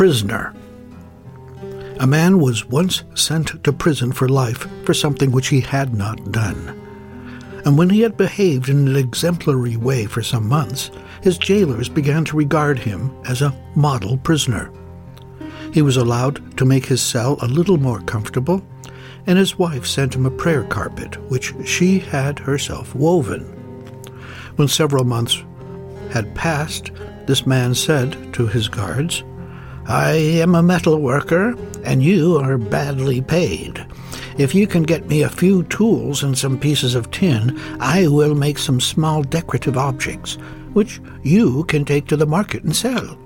prisoner. A man was once sent to prison for life for something which he had not done. And when he had behaved in an exemplary way for some months, his jailers began to regard him as a model prisoner. He was allowed to make his cell a little more comfortable, and his wife sent him a prayer carpet, which she had herself woven. When several months had passed, this man said to his guards, I am a metal worker, and you are badly paid. If you can get me a few tools and some pieces of tin, I will make some small decorative objects, which you can take to the market and sell.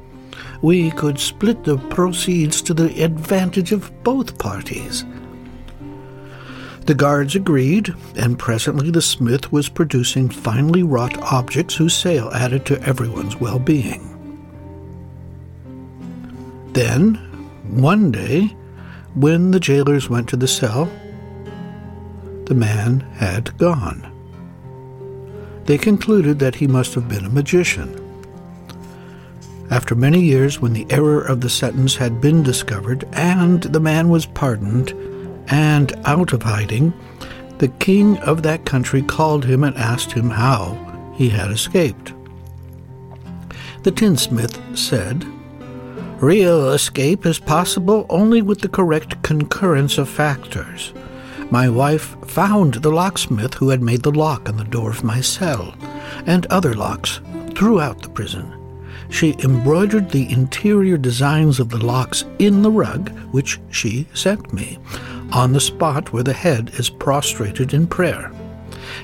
We could split the proceeds to the advantage of both parties. The guards agreed, and presently the smith was producing finely wrought objects whose sale added to everyone's well being. Then, one day, when the jailers went to the cell, the man had gone. They concluded that he must have been a magician. After many years, when the error of the sentence had been discovered and the man was pardoned and out of hiding, the king of that country called him and asked him how he had escaped. The tinsmith said, Real escape is possible only with the correct concurrence of factors. My wife found the locksmith who had made the lock on the door of my cell, and other locks throughout the prison. She embroidered the interior designs of the locks in the rug, which she sent me, on the spot where the head is prostrated in prayer.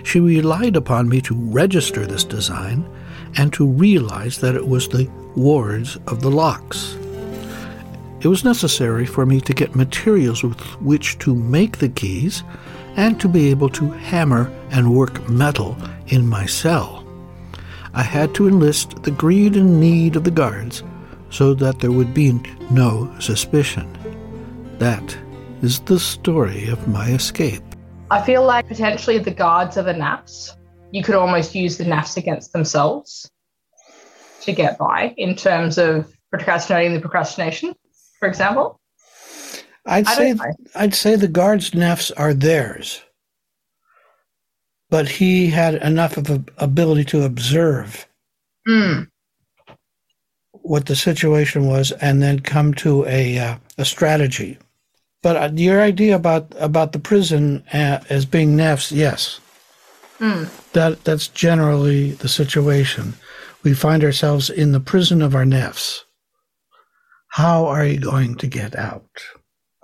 She relied upon me to register this design and to realize that it was the wards of the locks. It was necessary for me to get materials with which to make the keys and to be able to hammer and work metal in my cell. I had to enlist the greed and need of the guards so that there would be no suspicion. That is the story of my escape. I feel like potentially the guards are the NAFs. You could almost use the NAFs against themselves to get by in terms of procrastinating the procrastination for example? I'd say I'd say the guard's nefs are theirs, but he had enough of an ability to observe mm. what the situation was, and then come to a uh, a strategy. But uh, your idea about about the prison uh, as being nefs, yes, mm. that that's generally the situation. We find ourselves in the prison of our nefs. How are you going to get out?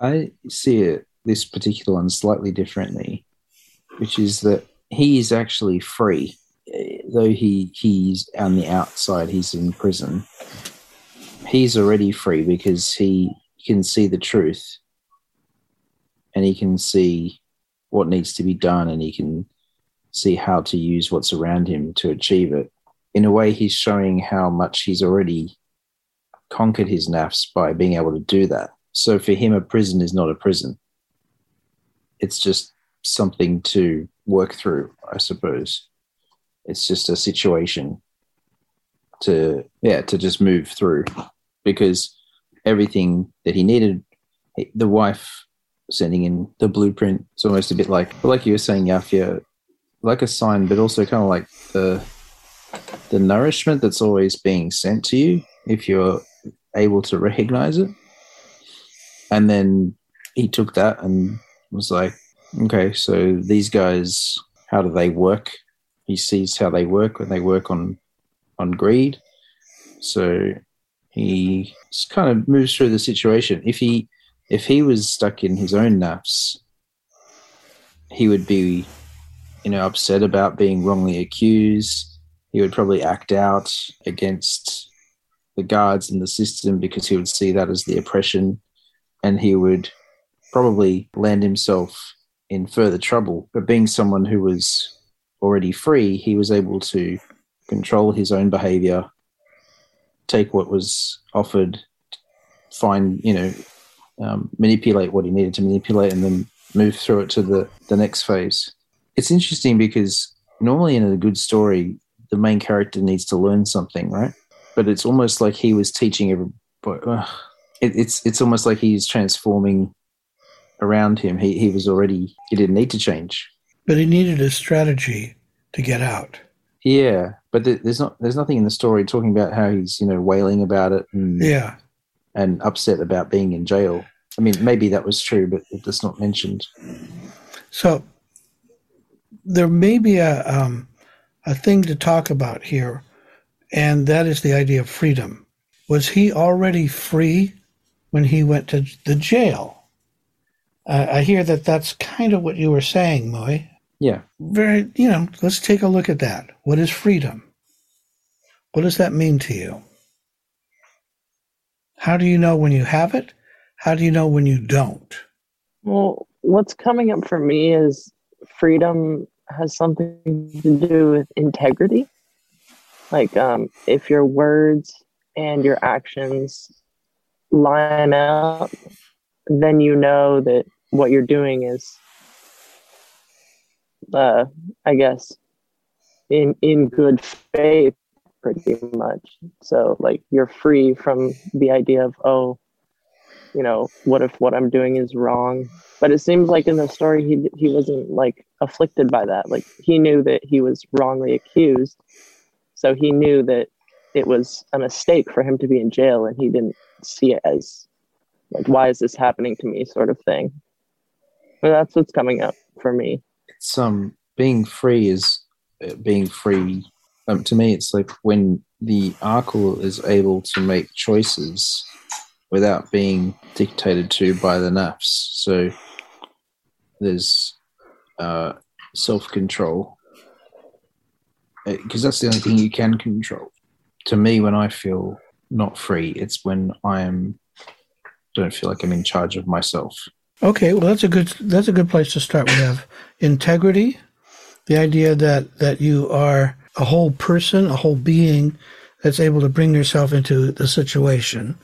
I see it, this particular one slightly differently, which is that he is actually free. Though he he's on the outside, he's in prison. He's already free because he can see the truth and he can see what needs to be done and he can see how to use what's around him to achieve it. In a way, he's showing how much he's already conquered his nafs by being able to do that. So for him, a prison is not a prison. It's just something to work through, I suppose. It's just a situation to, yeah, to just move through because everything that he needed, the wife sending in the blueprint, it's almost a bit like, like you were saying, Yafia, like a sign, but also kind of like the, the nourishment that's always being sent to you if you're able to recognize it. And then he took that and was like, okay, so these guys, how do they work? He sees how they work when they work on on greed. So he kind of moves through the situation. If he if he was stuck in his own nafs, he would be, you know, upset about being wrongly accused. He would probably act out against the guards and the system because he would see that as the oppression and he would probably land himself in further trouble. But being someone who was already free, he was able to control his own behavior, take what was offered, find, you know, um, manipulate what he needed to manipulate, and then move through it to the, the next phase. It's interesting because normally in a good story, the main character needs to learn something, right? But it's almost like he was teaching everybody. Uh, it, it's it's almost like he's transforming around him. He he was already he didn't need to change. But he needed a strategy to get out. Yeah, but th- there's not there's nothing in the story talking about how he's you know wailing about it and Yeah. and upset about being in jail. I mean, maybe that was true, but it's not mentioned. So there may be a um, a thing to talk about here, and that is the idea of freedom. Was he already free when he went to the jail? Uh, I hear that that's kind of what you were saying, Moy. Yeah, Very, you know, let's take a look at that. What is freedom? What does that mean to you? How do you know when you have it? How do you know when you don't? Well, what's coming up for me is freedom has something to do with integrity. Like, um, if your words and your actions line up, then you know that what you're doing is, uh, I guess, in in good faith, pretty much. So, like, you're free from the idea of, oh, you know, what if what I'm doing is wrong? But it seems like in the story he he wasn't like afflicted by that. Like he knew that he was wrongly accused, so he knew that it was a mistake for him to be in jail, and he didn't see it as like why is this happening to me sort of thing. But that's what's coming up for me. it's um being free is uh, being free. Um, to me, it's like when the akal is able to make choices without being dictated to by the nafs. So there's uh, self control because that's the only thing you can control. To me, when I feel not free, it's when I am don't feel like I'm in charge of myself. Okay, well that's a good that's a good place to start. We have integrity, the idea that that you are a whole person, a whole being that's able to bring yourself into the situation,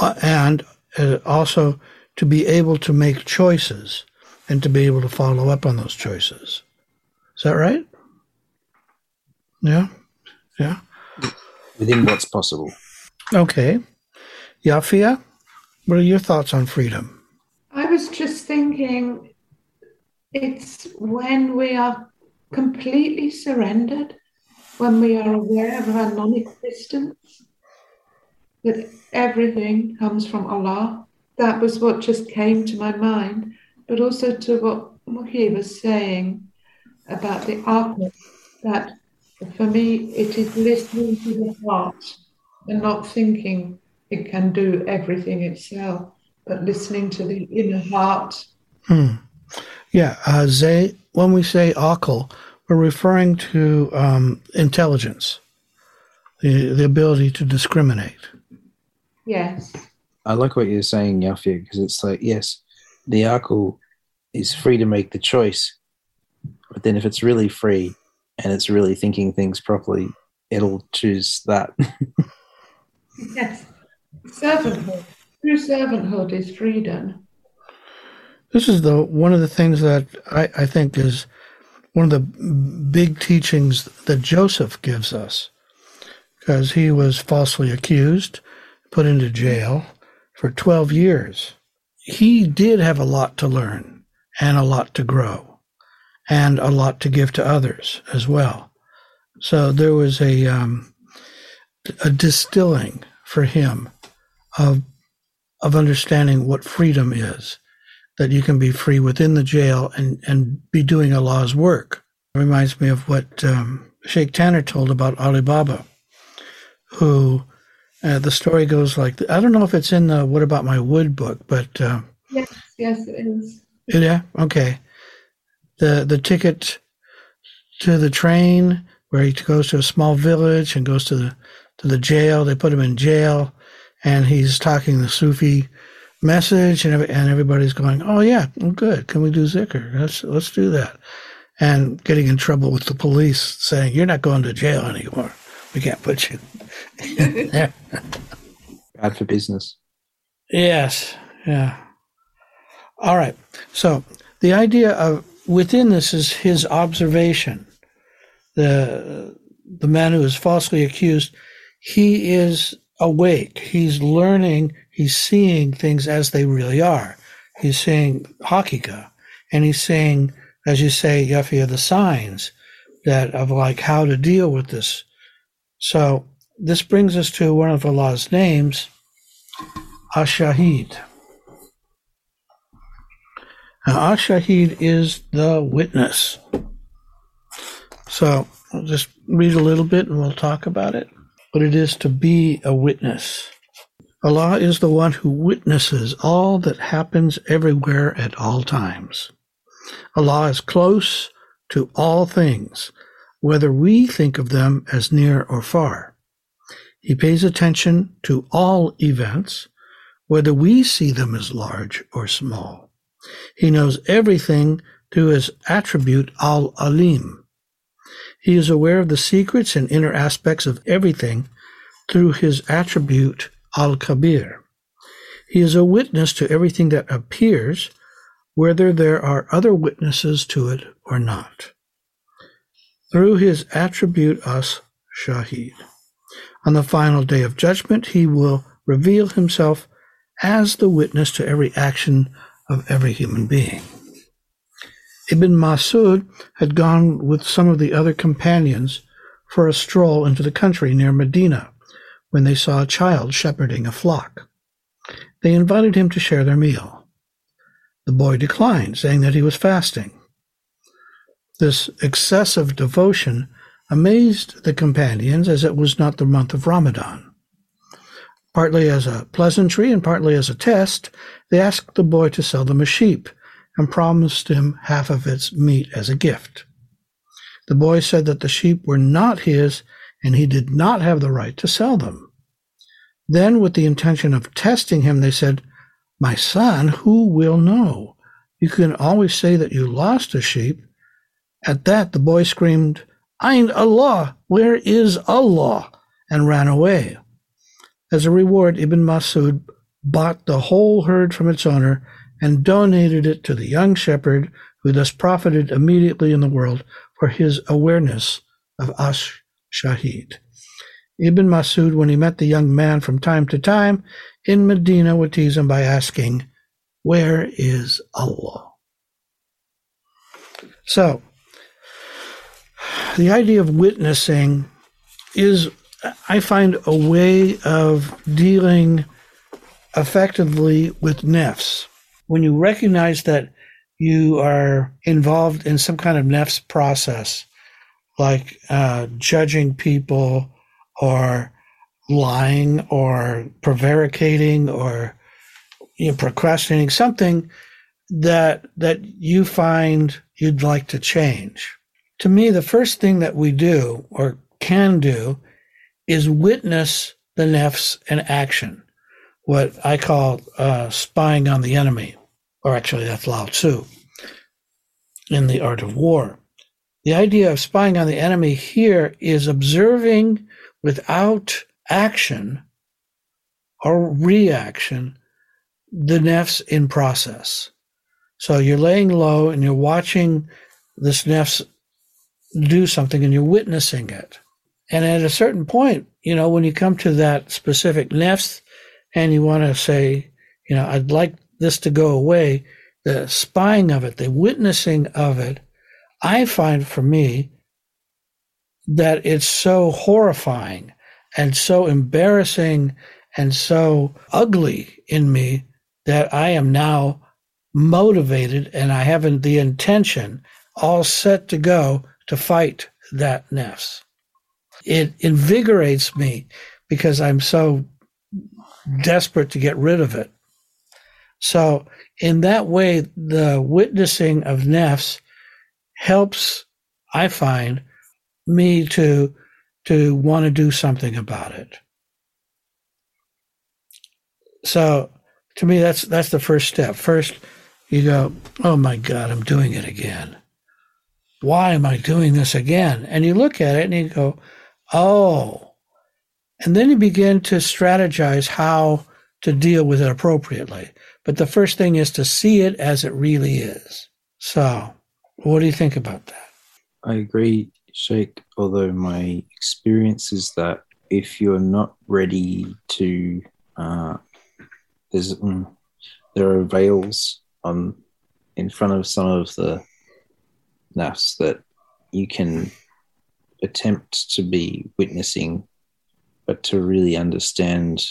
uh, and uh, also to be able to make choices and to be able to follow up on those choices. Is that right? Yeah, yeah. Within what's possible. Okay, Yafia, what are your thoughts on freedom? I was just thinking it's when we are completely surrendered, when we are aware of our non existence, that everything comes from Allah. That was what just came to my mind, but also to what Muki was saying about the Ark, that for me it is listening to the heart and not thinking it can do everything itself but listening to the inner heart. Hmm. Yeah, uh, Zay, when we say akal, we're referring to um, intelligence, the, the ability to discriminate. Yes. I like what you're saying, Yafia, because it's like, yes, the akal is free to make the choice, but then if it's really free and it's really thinking things properly, it'll choose that. Yes. Servanthood. True servanthood is freedom. This is the one of the things that I, I think is one of the big teachings that Joseph gives us, because he was falsely accused, put into jail for 12 years. He did have a lot to learn and a lot to grow and a lot to give to others as well. So there was a, um, a distilling for him of, of understanding what freedom is that you can be free within the jail and, and be doing Allah's work. It reminds me of what um, Sheikh Tanner told about Ali Baba, who uh, the story goes like I don't know if it's in the What About My Wood book, but uh, Yes, yes, it is. yeah, okay. The the ticket to the train where he goes to a small village and goes to the to the jail. They put him in jail, and he's talking the Sufi message, and every, and everybody's going, "Oh yeah, well, good. Can we do zikr? Let's let's do that." And getting in trouble with the police, saying, "You're not going to jail anymore. We can't put you." there." Bad for business. Yes. Yeah. All right. So the idea of within this is his observation. The the man who is falsely accused, he is awake. He's learning. he's seeing things as they really are. He's seeing Hakika, and he's seeing, as you say, Yafia, the signs that of like how to deal with this. So this brings us to one of Allah's names, Ashahid. Now, Ashahid is the witness. So I'll just read a little bit and we'll talk about it. What it is to be a witness. Allah is the one who witnesses all that happens everywhere at all times. Allah is close to all things, whether we think of them as near or far. He pays attention to all events, whether we see them as large or small. He knows everything through his attribute Al Alim. He is aware of the secrets and inner aspects of everything through his attribute Al Khabir. He is a witness to everything that appears, whether there are other witnesses to it or not. Through his attribute As Shahid. On the final day of judgment, he will reveal himself as the witness to every action of every human being. Ibn Masud had gone with some of the other companions for a stroll into the country near Medina when they saw a child shepherding a flock. They invited him to share their meal. The boy declined, saying that he was fasting. This excessive devotion amazed the companions as it was not the month of Ramadan. Partly as a pleasantry and partly as a test, they asked the boy to sell them a sheep and promised him half of its meat as a gift. The boy said that the sheep were not his and he did not have the right to sell them. Then, with the intention of testing him, they said, My son, who will know? You can always say that you lost a sheep. At that, the boy screamed, Ain Allah, where is Allah? and ran away. As a reward, Ibn Masud bought the whole herd from its owner and donated it to the young shepherd, who thus profited immediately in the world for his awareness of Ash Shahid. Ibn Masud, when he met the young man from time to time in Medina, would tease him by asking, Where is Allah? So, the idea of witnessing is, I find, a way of dealing effectively with nefs. When you recognize that you are involved in some kind of nefs process, like uh, judging people or lying or prevaricating or you know, procrastinating, something that that you find you'd like to change. To me, the first thing that we do or can do is witness the nefs in action, what I call uh, spying on the enemy, or actually that's Lao Tzu in the art of war. The idea of spying on the enemy here is observing without action or reaction the nefs in process. So you're laying low and you're watching this nefs do something and you're witnessing it. And at a certain point, you know, when you come to that specific nefs and you want to say, you know, I'd like this to go away, the spying of it, the witnessing of it I find for me that it's so horrifying and so embarrassing and so ugly in me that I am now motivated and I have the intention all set to go to fight that nefs. It invigorates me because I'm so desperate to get rid of it. So in that way, the witnessing of nefs helps, I find, me to to want to do something about it. So to me that's that's the first step. First you go, "Oh my god, I'm doing it again. Why am I doing this again?" And you look at it and you go, "Oh." And then you begin to strategize how to deal with it appropriately. But the first thing is to see it as it really is. So, what do you think about that? I agree, Sheikh. Although my experience is that if you're not ready to uh, there's mm, there are veils on in front of some of the nafs that you can attempt to be witnessing, but to really understand,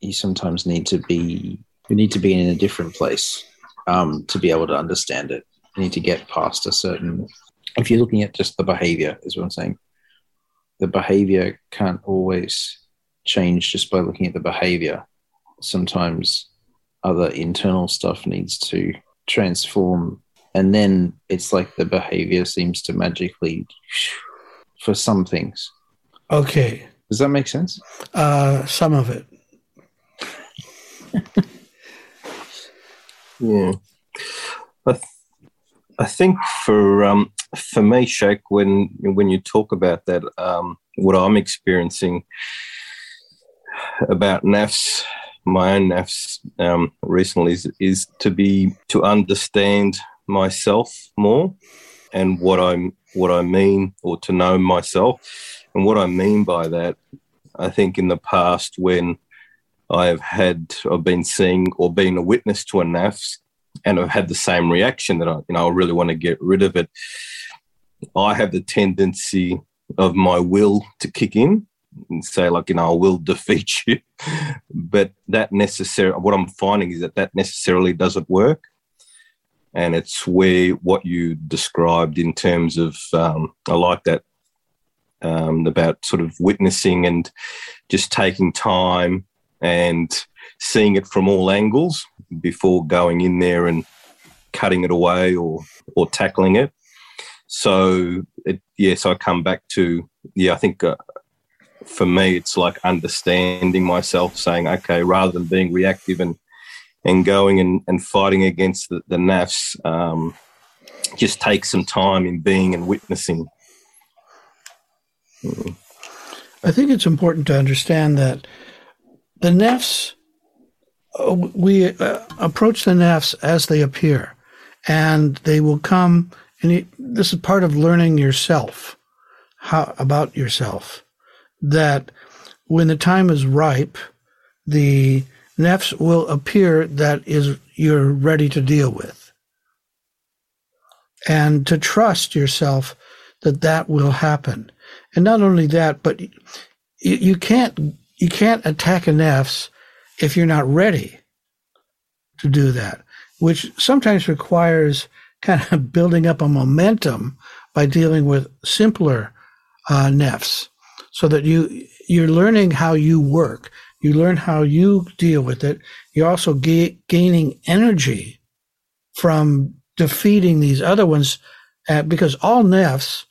you sometimes need to be you need to be in a different place um, to be able to understand it. You need to get past a certain. If you're looking at just the behavior, is what I'm saying. The behavior can't always change just by looking at the behavior. Sometimes other internal stuff needs to transform and then it's like the behavior seems to magically for some things Okay. does that make sense Uh, some of it. Yeah, I, th- I think for um, for me, Sheikh, when when you talk about that, um, what I'm experiencing about NAFs, my own NAFs um, recently is, is to be to understand myself more and what I'm what I mean, or to know myself, and what I mean by that. I think in the past when I have had, I've been seeing or been a witness to a NAFs and I've had the same reaction that I, you know, I really want to get rid of it. I have the tendency of my will to kick in and say, like, you know, I will defeat you. but that necessarily, what I'm finding is that that necessarily doesn't work. And it's where what you described in terms of, um, I like that um, about sort of witnessing and just taking time and seeing it from all angles before going in there and cutting it away or or tackling it. So it, yes, I come back to yeah. I think uh, for me, it's like understanding myself, saying okay, rather than being reactive and and going and, and fighting against the, the nafs, um, just takes some time in being and witnessing. I think it's important to understand that the nefs, uh, we uh, approach the nefs as they appear, and they will come. And this is part of learning yourself, how about yourself. That when the time is ripe, the nefs will appear that is you're ready to deal with, and to trust yourself that that will happen. And not only that, but you, you can't you can't attack a nefs if you're not ready to do that, which sometimes requires kind of building up a momentum by dealing with simpler uh, nefs, so that you you're learning how you work. You learn how you deal with it. You're also ga- gaining energy from defeating these other ones, uh, because all nefs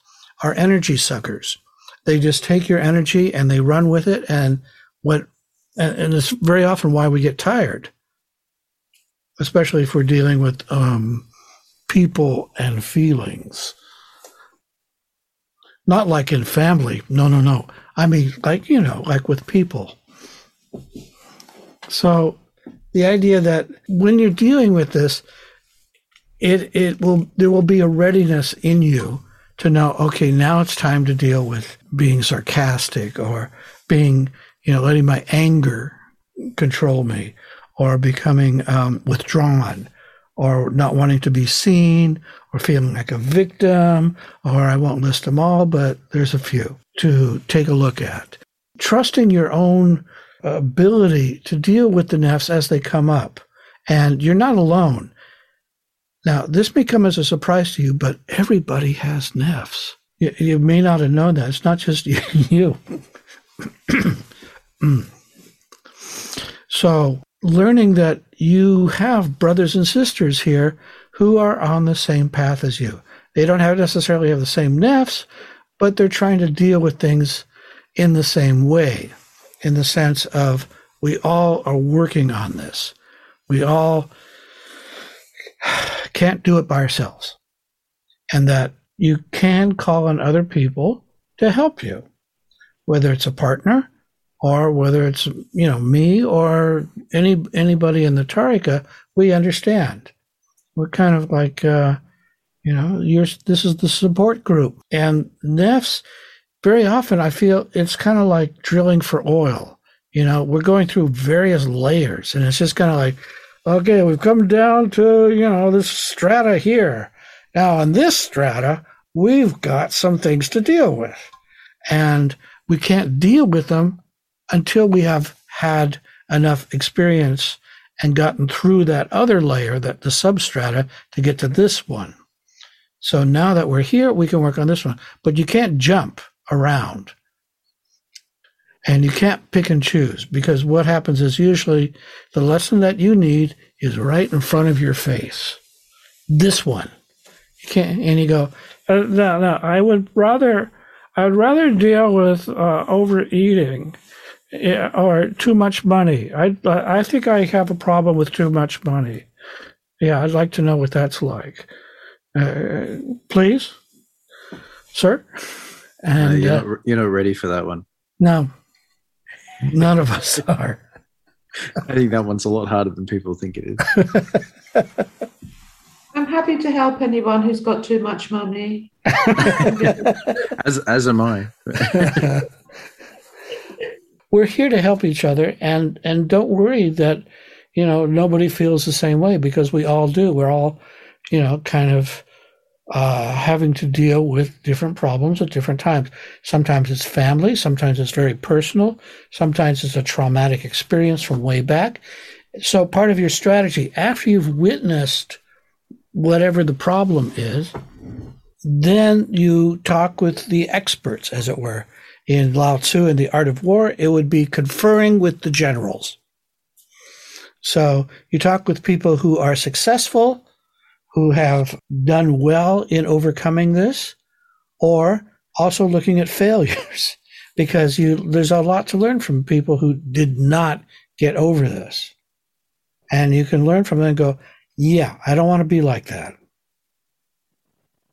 are energy suckers. They just take your energy and they run with it, and what and, and it's very often why we get tired, especially if we're dealing with um, people and feelings. Not like in family. No, no, no. I mean, like, you know, like with people. So the idea that when you're dealing with this, it, it will, there will be a readiness in you to know, okay, now it's time to deal with being sarcastic or being, you know, letting my anger control me or becoming um, withdrawn or not wanting to be seen or feeling like a victim or I won't list them all, but there's a few to take a look at. Trusting your own ability to deal with the nefs as they come up. And you're not alone. Now, this may come as a surprise to you, but everybody has nefs. You, you may not have known that. It's not just you. so, learning that you have brothers and sisters here who are on the same path as you. They don't have necessarily have the same nefs, but they're trying to deal with things in the same way, in the sense of we all are working on this. We all can't do it by ourselves. And that you can call on other people to help you, whether it's a partner or whether it's you know me or any anybody in the Tarika, we understand. We're kind of like uh, you know, this is the support group, and nefs. Very often, I feel it's kind of like drilling for oil. You know, we're going through various layers, and it's just kind of like, okay, we've come down to, you know, this strata here. Now, on this strata, we've got some things to deal with. And we can't deal with them until we have had enough experience and gotten through that other layer, that the substrata, to get to this one. So now that we're here, we can work on this one. But you can't jump around. And you can't pick and choose because what happens is usually the lesson that you need is right in front of your face. This one. You can't, and you go, uh, no, no, I would rather, I would rather deal with uh, overeating or too much money. I, I think I have a problem with too much money. Yeah, I'd like to know what that's like. Uh, please, sir. And uh, you're, not, you're not ready for that one. No, None of us are. I think that one's a lot harder than people think it is. I'm happy to help anyone who's got too much money. as as am I. We're here to help each other and and don't worry that you know nobody feels the same way because we all do. We're all you know kind of uh, having to deal with different problems at different times. Sometimes it's family, sometimes it's very personal, sometimes it's a traumatic experience from way back. So, part of your strategy, after you've witnessed whatever the problem is, then you talk with the experts, as it were. In Lao Tzu in the Art of War, it would be conferring with the generals. So, you talk with people who are successful who have done well in overcoming this, or also looking at failures, because you there's a lot to learn from people who did not get over this. And you can learn from them and go, yeah, I don't want to be like that.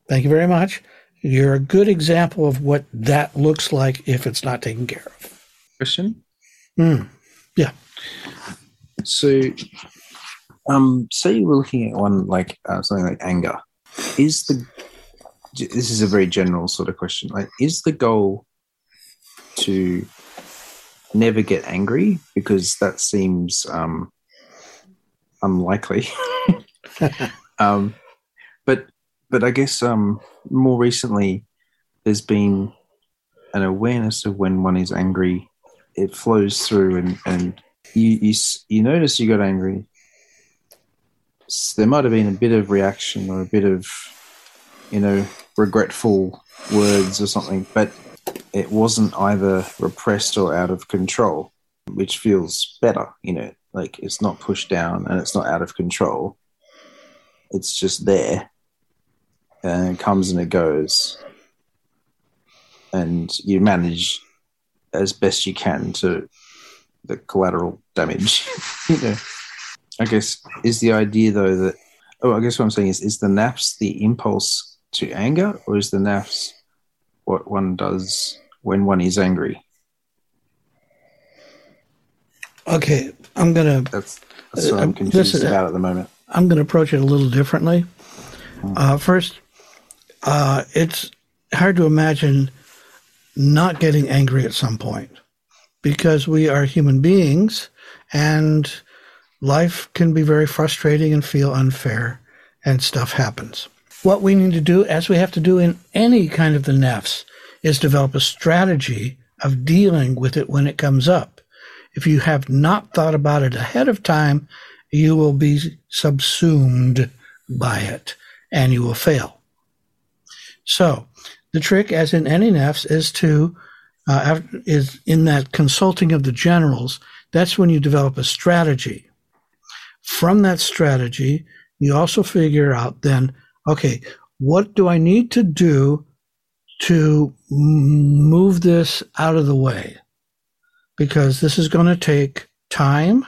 Thank you very much. You're a good example of what that looks like if it's not taken care of. Question? Mm, yeah. So um, say you were looking at one like uh, something like anger. Is the this is a very general sort of question. Like, is the goal to never get angry because that seems um, unlikely. um, but but I guess um, more recently there's been an awareness of when one is angry. It flows through, and and you you, you notice you got angry, there might have been a bit of reaction or a bit of, you know, regretful words or something, but it wasn't either repressed or out of control, which feels better, you know, like it's not pushed down and it's not out of control. It's just there and it comes and it goes. And you manage as best you can to the collateral damage, you know. I guess is the idea though that oh I guess what I'm saying is is the nafs the impulse to anger or is the nafs what one does when one is angry? Okay, I'm gonna. That's, that's what I'm uh, confused is, about at the moment. I'm gonna approach it a little differently. Hmm. Uh, first, uh, it's hard to imagine not getting angry at some point because we are human beings and life can be very frustrating and feel unfair, and stuff happens. What we need to do, as we have to do in any kind of the nafs, is develop a strategy of dealing with it when it comes up. If you have not thought about it ahead of time, you will be subsumed by it and you will fail. So, the trick, as in any nafs, is to uh, is in that consulting of the generals. That's when you develop a strategy from that strategy, you also figure out then, okay, what do I need to do to move this out of the way? Because this is going to take time,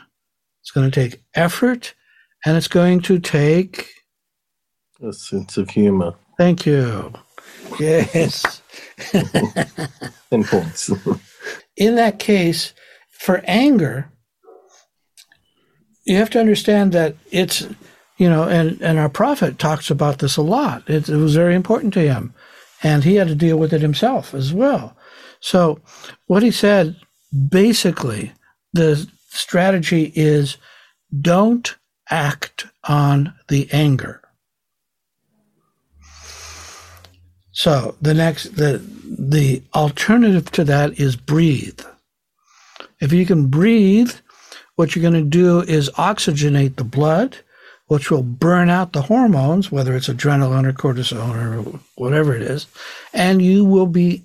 it's going to take effort, and it's going to take a sense of humor. Thank you. Yes. Ten points. In that case, for anger, you have to understand that it's, you know, and, and our prophet talks about this a lot. It, it was very important to him. And he had to deal with it himself as well. So what he said basically the strategy is don't act on the anger. So the next the the alternative to that is breathe. If you can breathe, what you're going to do is oxygenate the blood, which will burn out the hormones, whether it's adrenaline or cortisol or whatever it is, and you will be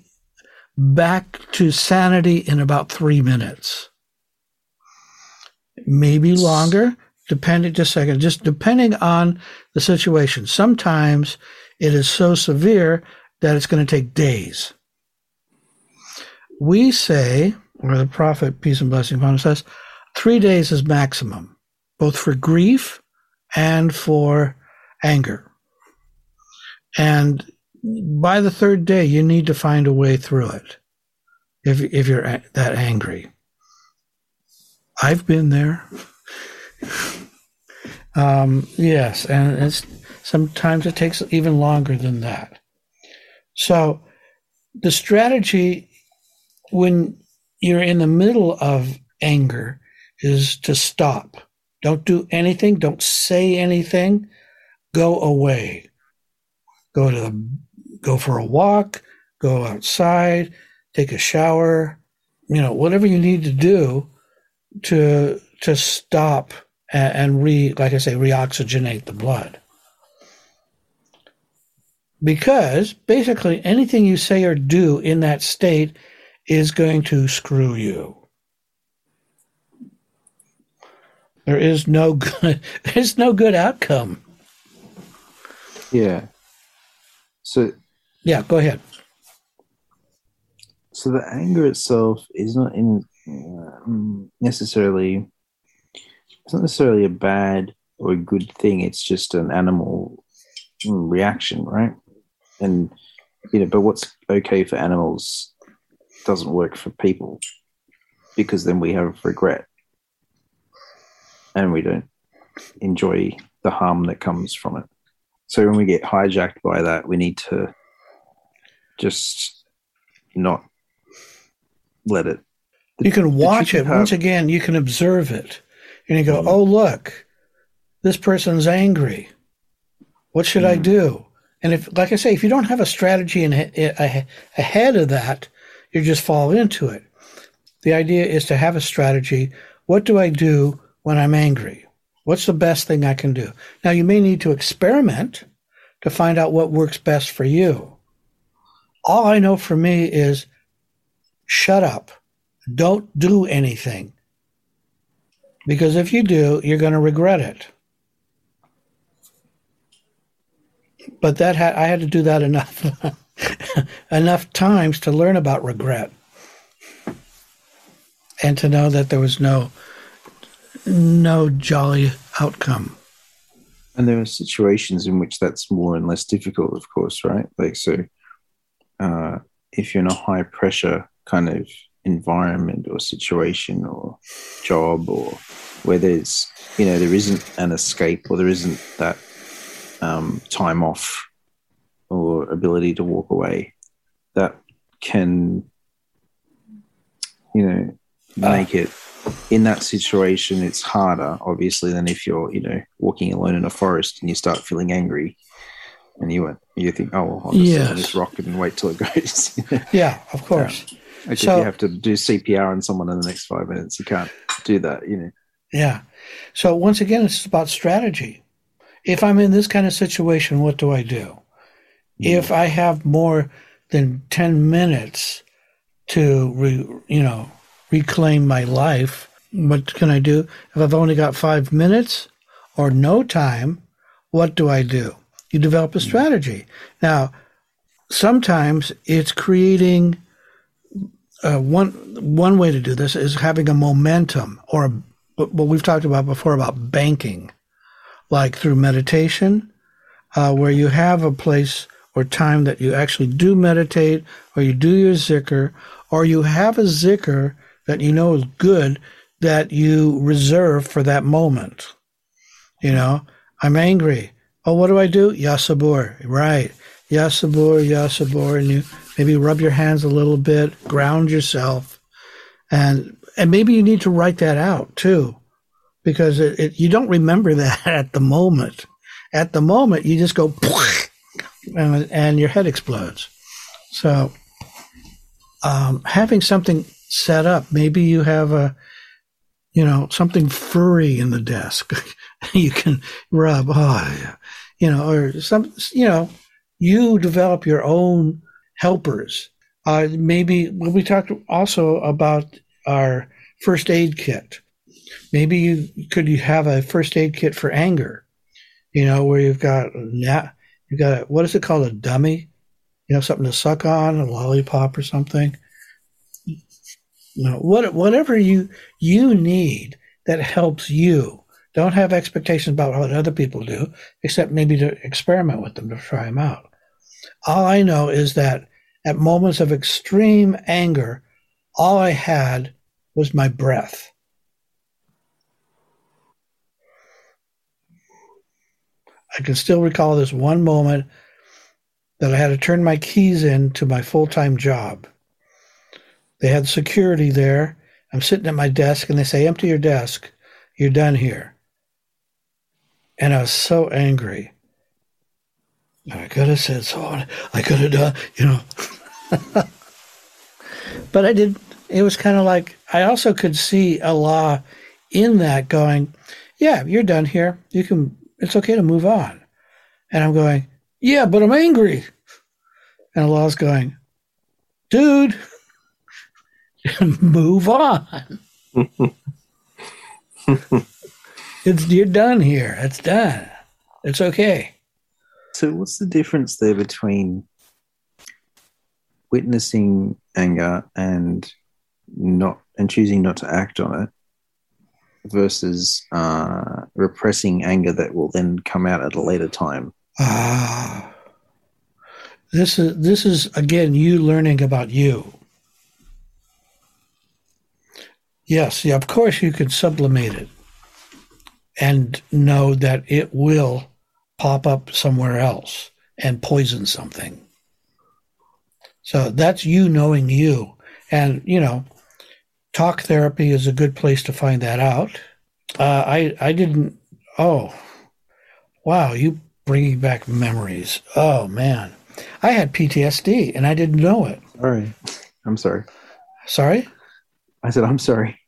back to sanity in about three minutes. Maybe longer, depending just a second, just depending on the situation. Sometimes it is so severe that it's going to take days. We say, or the prophet, peace and blessing upon him, says, three days is maximum, both for grief and for anger. And by the third day, you need to find a way through it if, if you're that angry. I've been there. um, yes, and it's sometimes it takes even longer than that. So the strategy when you're in the middle of anger is to stop. Don't do anything. Don't say anything. Go away. Go to the, go for a walk. Go outside. Take a shower. You know, whatever you need to do to to stop and, and re, like I say, reoxygenate the blood. Because basically anything you say or do in that state is going to screw you. There is no good there's no good outcome. Yeah. So Yeah, go ahead. So the anger itself is not in um, necessarily it's not necessarily a bad or a good thing. It's just an animal reaction, right? And you know, but what's okay for animals doesn't work for people because then we have regret and we don't enjoy the harm that comes from it. So when we get hijacked by that, we need to just not let it. The, you can watch it have, once again. You can observe it, and you go, mm-hmm. "Oh, look, this person's angry. What should mm-hmm. I do?" And if, like I say, if you don't have a strategy in, ahead of that, you just fall into it. The idea is to have a strategy. What do I do when I'm angry? What's the best thing I can do? Now, you may need to experiment to find out what works best for you. All I know for me is shut up. Don't do anything. Because if you do, you're going to regret it. But that ha- I had to do that enough enough times to learn about regret and to know that there was no no jolly outcome. And there are situations in which that's more and less difficult, of course, right? Like so, uh, if you're in a high pressure kind of environment or situation or job or where there's you know there isn't an escape or there isn't that um, time off or ability to walk away that can, you know, ah. make uh. it in that situation. It's harder, obviously, than if you're, you know, walking alone in a forest and you start feeling angry, and you went, you think, oh, well, I'll just yes. this rock and wait till it goes. yeah, of course. Yeah. Like so, if you have to do CPR on someone in the next five minutes, you can't do that, you know. Yeah. So once again, it's about strategy. If I'm in this kind of situation, what do I do? Mm. if I have more than 10 minutes to, re, you know, reclaim my life, what can I do? If I've only got five minutes or no time, what do I do? You develop a strategy. Now, sometimes it's creating uh, one one way to do this is having a momentum or a, what we've talked about before about banking, like through meditation, uh, where you have a place or time that you actually do meditate or you do your zikr or you have a zikr that you know is good that you reserve for that moment. You know, I'm angry. Oh, what do I do? Yasabur. Right. Yasabur, Yasabur. And you maybe rub your hands a little bit, ground yourself, and and maybe you need to write that out too, because it, it, you don't remember that at the moment. At the moment, you just go, and, and your head explodes. So, um, having something set up, maybe you have a, you know, something furry in the desk you can rub. Oh, you know, or some, you know, you develop your own helpers. Uh, maybe we talked also about our first aid kit. Maybe you could you have a first aid kit for anger, you know, where you've got you've got a, what is it called a dummy, you know, something to suck on, a lollipop or something. Know, what whatever you you need that helps you. Don't have expectations about what other people do, except maybe to experiment with them to try them out. All I know is that at moments of extreme anger, all I had was my breath. I can still recall this one moment that I had to turn my keys in to my full time job. They had security there. I'm sitting at my desk and they say, Empty your desk. You're done here. And I was so angry. I could have said so. I could have done, you know. but I did. It was kind of like I also could see Allah in that going, yeah, you're done here. You can. It's okay to move on. And I'm going, yeah, but I'm angry. And Allah's going, dude, move on. it's you're done here. It's done. It's okay. So, what's the difference there between witnessing anger and not and choosing not to act on it versus uh, repressing anger that will then come out at a later time. Ah, this is this is again you learning about you. Yes, yeah, of course you can sublimate it and know that it will pop up somewhere else and poison something. So that's you knowing you. And, you know, talk therapy is a good place to find that out. Uh, I, I didn't, oh, wow, you bringing back memories. Oh, man. I had PTSD and I didn't know it. Sorry. I'm sorry. Sorry? I said, I'm sorry.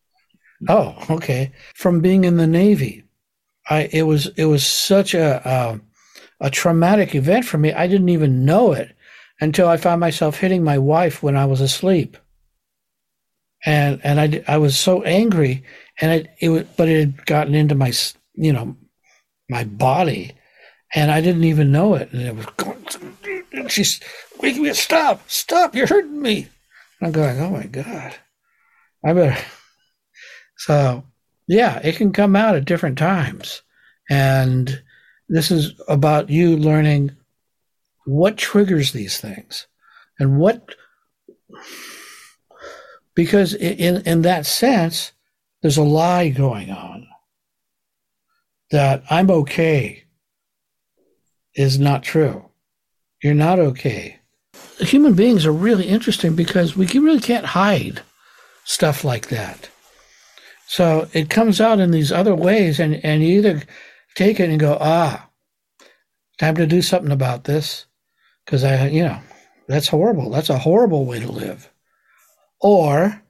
Oh, okay. From being in the Navy. I, it was, it was such a, uh, a traumatic event for me. I didn't even know it until I found myself hitting my wife when I was asleep. And and I, I was so angry, and it it was, but it had gotten into my you know my body, and I didn't even know it. And it was going. She's waking me. Stop! Stop! You're hurting me. And I'm going. Oh my god! I better. So yeah, it can come out at different times, and this is about you learning what triggers these things and what because in in that sense there's a lie going on that i'm okay is not true you're not okay human beings are really interesting because we really can't hide stuff like that so it comes out in these other ways and and you either take it and go ah time to do something about this because I, you know, that's horrible. That's a horrible way to live. Or,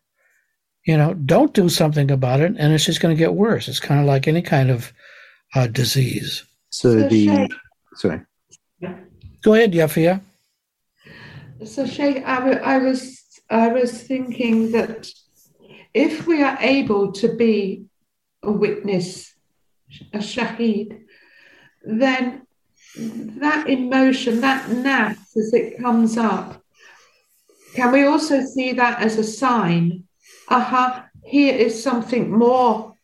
you know, don't do something about it, and it's just going to get worse. It's kind of like any kind of uh, disease. So, so the Sheikh, sorry. Go ahead, Yafia. So Sheikh, I, w- I was I was thinking that if we are able to be a witness, a shaheed, then that emotion, that nafs as it comes up, can we also see that as a sign? Aha, uh-huh, here is something more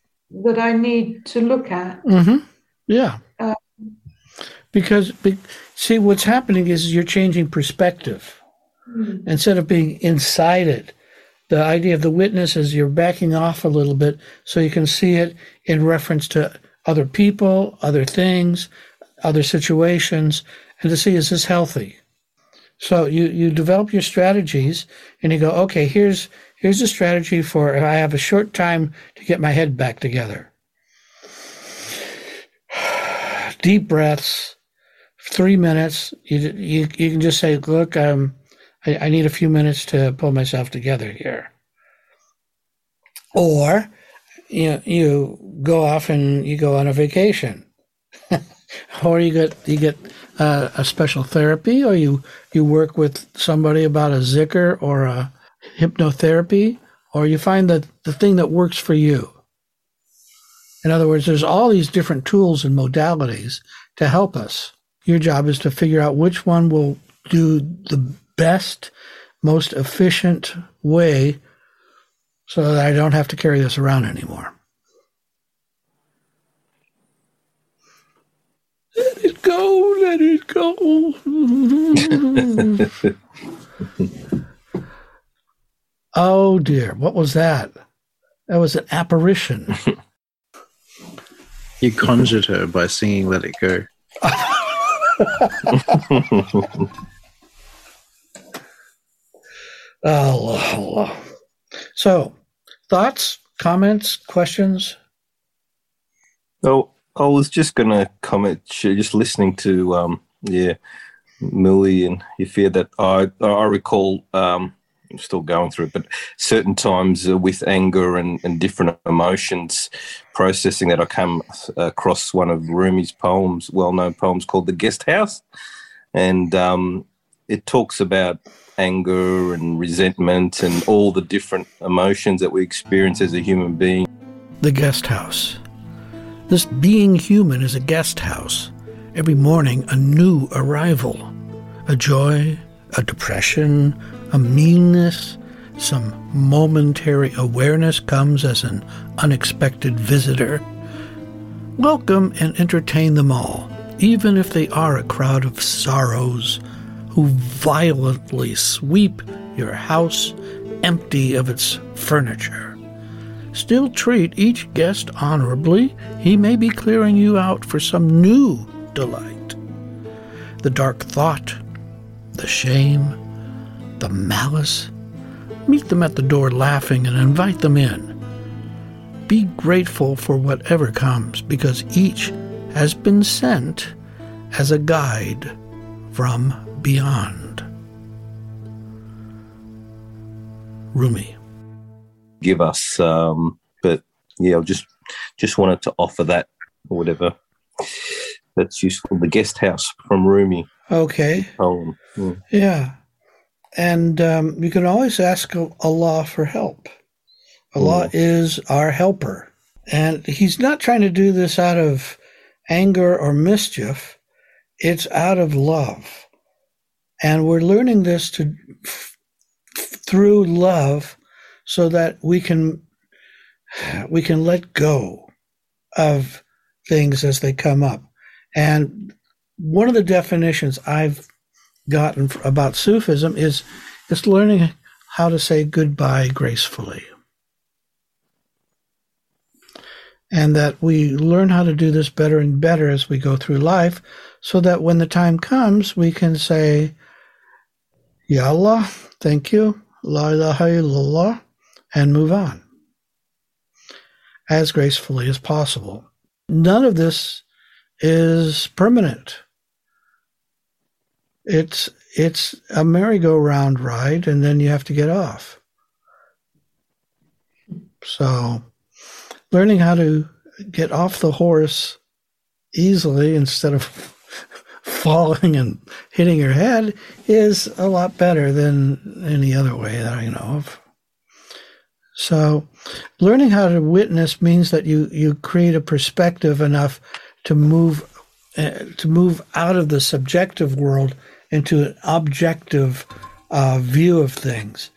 that I need to look at. Mm-hmm. Yeah. Uh, because, see, what's happening is you're changing perspective. Mm-hmm. Instead of being inside it, the idea of the witness is you're backing off a little bit so you can see it in reference to other people, other things, other situations and to see is this healthy. So you you develop your strategies and you go, okay, here's here's a strategy for if I have a short time to get my head back together. Deep breaths, three minutes. You, you, you can just say, look, um, I, I need a few minutes to pull myself together here. Or you, you go off and you go on a vacation. or you get you get uh, a special therapy, or you you work with somebody about a zikr or a hypnotherapy, or you find that the thing that works for you. In other words, there's all these different tools and modalities to help us. Your job is to figure out which one will do the best, most efficient way so that I don't have to carry this around anymore. Let it go, let it go. oh dear, what was that? That was an apparition. You conjured her by singing Let It Go. oh, so thoughts, comments, questions? Oh, I was just going to comment, just listening to, um, yeah, Millie and Yafia that I, I recall, um, I'm still going through it, but certain times uh, with anger and, and different emotions, processing that I come across one of Rumi's poems, well known poems called The Guest House. And um, it talks about anger and resentment and all the different emotions that we experience as a human being. The guest house. This being human is a guest house. Every morning, a new arrival. A joy, a depression, a meanness, some momentary awareness comes as an unexpected visitor. Welcome and entertain them all, even if they are a crowd of sorrows who violently sweep your house empty of its furniture. Still treat each guest honorably. He may be clearing you out for some new delight. The dark thought, the shame, the malice, meet them at the door laughing and invite them in. Be grateful for whatever comes because each has been sent as a guide from beyond. Rumi give us. Um, but yeah, I just just wanted to offer that or whatever. That's useful. The guest house from Rumi. Okay. Yeah. yeah. And um, you can always ask Allah for help. Allah mm. is our helper. And He's not trying to do this out of anger or mischief, it's out of love. And we're learning this to through love so that we can we can let go of things as they come up. And one of the definitions I've gotten about Sufism is it's learning how to say goodbye gracefully. And that we learn how to do this better and better as we go through life, so that when the time comes, we can say, Ya Allah, thank you, La ilaha illallah, and move on as gracefully as possible. None of this is permanent. It's it's a merry-go-round ride, and then you have to get off. So, learning how to get off the horse easily instead of falling and hitting your head is a lot better than any other way that I know of. So, learning how to witness means that you you create a perspective enough to move uh, to move out of the subjective world into an objective uh, view of things.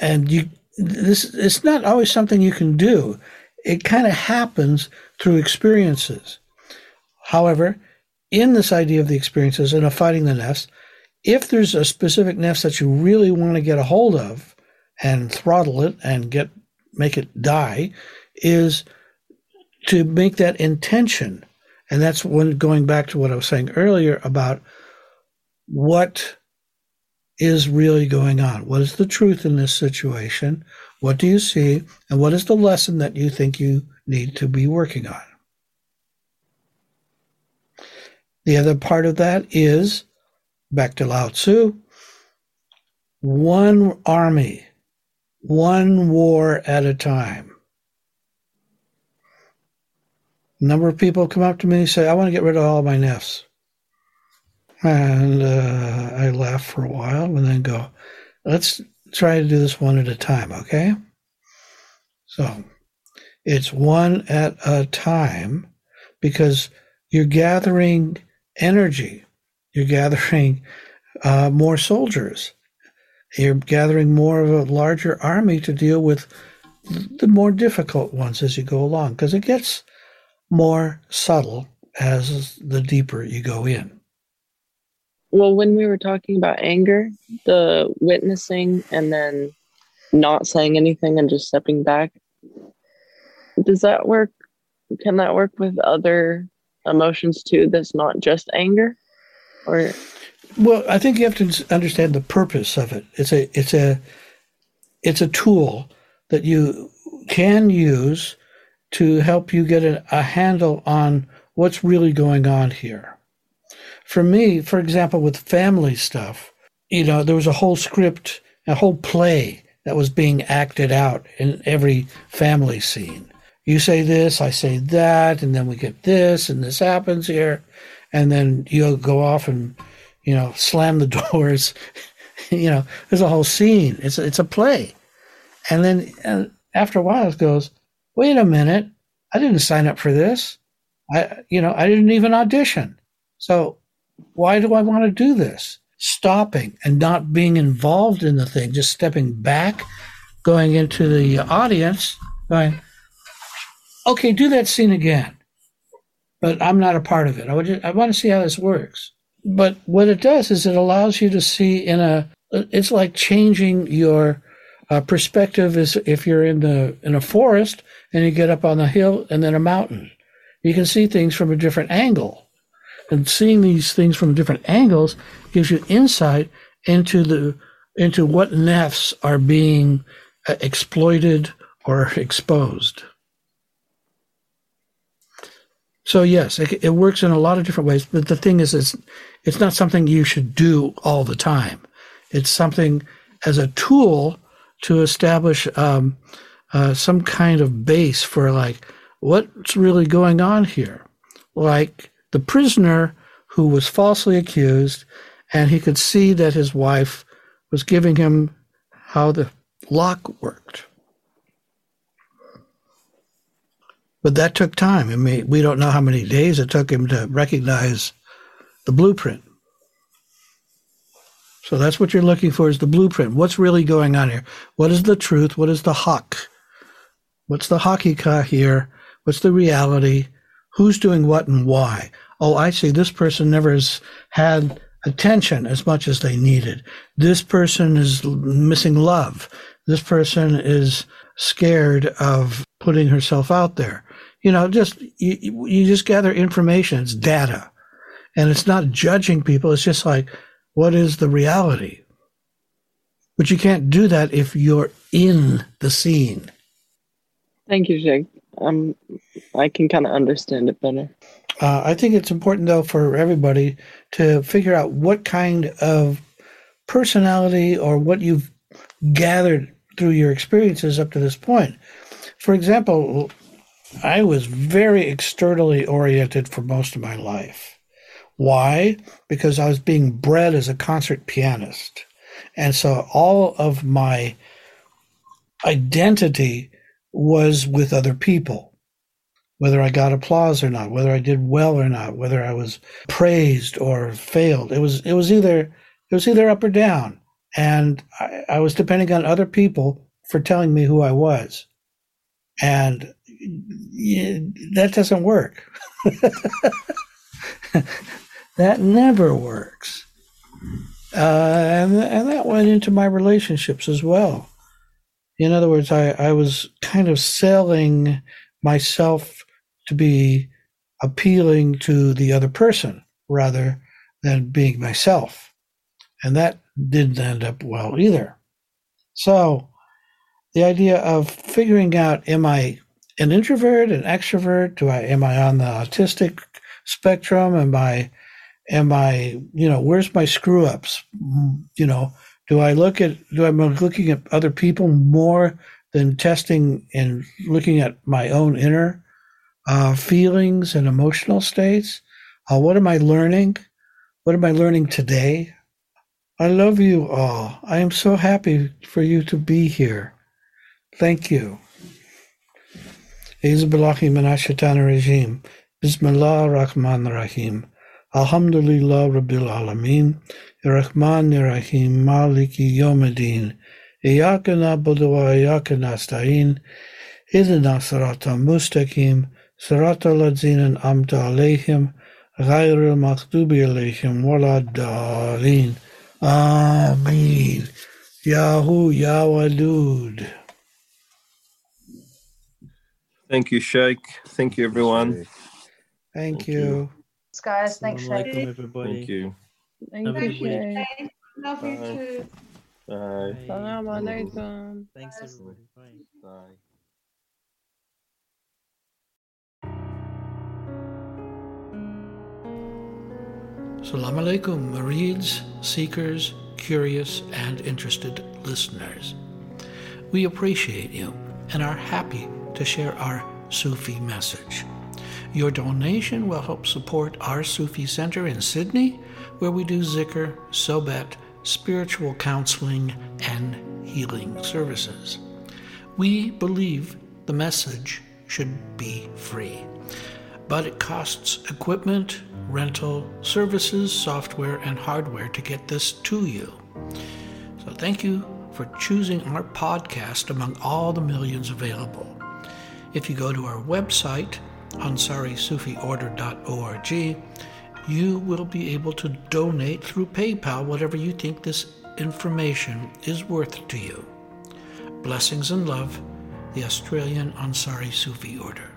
And you this it's not always something you can do. It kind of happens through experiences. However, in this idea of the experiences and of fighting the nefs, if there's a specific nefs that you really want to get a hold of, and throttle it and get make it die is to make that intention and that's when going back to what i was saying earlier about what is really going on? What is the truth in this situation? What do you see? And what is the lesson that you think you need to be working on? The other part of that is back to Lao Tzu one army, one war at a time. A number of people come up to me and say, I want to get rid of all my nefs. And uh, I laugh for a while and then go, let's try to do this one at a time, okay? So it's one at a time because you're gathering energy, you're gathering uh, more soldiers, you're gathering more of a larger army to deal with the more difficult ones as you go along because it gets more subtle as the deeper you go in. Well, when we were talking about anger, the witnessing and then not saying anything and just stepping back, does that work? Can that work with other emotions too? That's not just anger, or well, I think you have to understand the purpose of it. It's a it's a it's a tool that you can use to help you get a, a handle on what's really going on here. For me, for example, with family stuff, you know, there was a whole script, a whole play that was being acted out in every family scene. You say this, I say that, and then we get this, and this happens here, and then you'll go off and you know, slam the doors. you know, there's a whole scene. It's a, it's a play. And then and after a while, it goes, wait a minute, I didn't sign up for this. I, you know, I didn't even audition. So why do I want to do this? Stopping and not being involved in the thing, just stepping back, going into the audience, going, okay, do that scene again. But I'm not a part of it. I, just, I want to see how this works. But what it does is it allows you to see in a, it's like changing your uh, perspective is if you're in the in a forest and you get up on the hill and then a mountain you can see things from a different angle and seeing these things from different angles gives you insight into the into what nefs are being uh, exploited or exposed so yes, it, it, works in a lot of different ways. But the thing is, it's it's not something you should do all the time. It's something as a tool to establish um, uh, some kind of base for like what's really going on here. Like the prisoner who was falsely accused, and he could see that his wife was giving him how the lock worked. But that took time. I mean, we don't know how many days it took him to recognize the blueprint. So that's what you're looking for is the blueprint. What's really going on here? What is the truth? What is the hawk? What's the hakika here? What's the reality? Who's doing what and why? Oh, I see. This person never has had attention as much as they needed. This person is missing love. This person is scared of putting herself out there you know, just you, you just gather information. It's data, and it's not judging people. It's just like, what is the reality? But you can't do that if you're in the scene. Thank you, Jake. Um, I can kind of understand it better. Uh, I think it's important, though, for everybody to figure out what kind of personality or what you've gathered through your experiences up to this point. For example, I was very externally oriented for most of my life. Why? Because I was being bred as a concert pianist. And so all of my identity was with other people. Whether I got applause or not, whether I did well or not, whether I was praised or failed. It was it was either it was either up or down. And I, I was depending on other people for telling me who I was. And that doesn't work. that never works. Uh, and, and that went into my relationships as well. In other words, I, I was kind of selling myself to be appealing to the other person rather than being myself. And that didn't end up well either. So the idea of figuring out am I an introvert, an extrovert? Do I am I on the autistic spectrum? Am I am I, you know, where's my screw ups? Mm, you know, do I look at do I am looking at other people more than testing and looking at my own inner uh, feelings and emotional states? Uh, what am I learning? What am I learning today? I love you all. I am so happy for you to be here. Thank you. Izbillahi minashaitan rajim. Bismillah rahman rahim. Alhamdulillah Rabbil Alameen. Rahman Rahim Maliki Yomedin. Iyaka na'budu wa iyaka nasta'in. Idina sirata mustaqim. Sirata ladzina amta alayhim. غير المغضوب عليهم ولا الضالين آمين Yahu Yawadud. Thank you, Sheikh. Thank you, everyone. Thank, Thank you. you. Guys, thanks, Assalamu Sheikh. alaikum, everybody. Thank you. Have a Thank good you. week. Jane. Love you Bye. too. Bye. Bye. alaikum. Thanks, everybody. Bye. Bye. Salam alaikum, Murids, seekers, curious, and interested listeners. We appreciate you and are happy to share our Sufi message. Your donation will help support our Sufi Center in Sydney, where we do zikr, sobet, spiritual counseling, and healing services. We believe the message should be free, but it costs equipment, rental, services, software, and hardware to get this to you. So thank you for choosing our podcast among all the millions available. If you go to our website, ansarisufiorder.org, you will be able to donate through PayPal whatever you think this information is worth to you. Blessings and love, the Australian Ansari Sufi Order.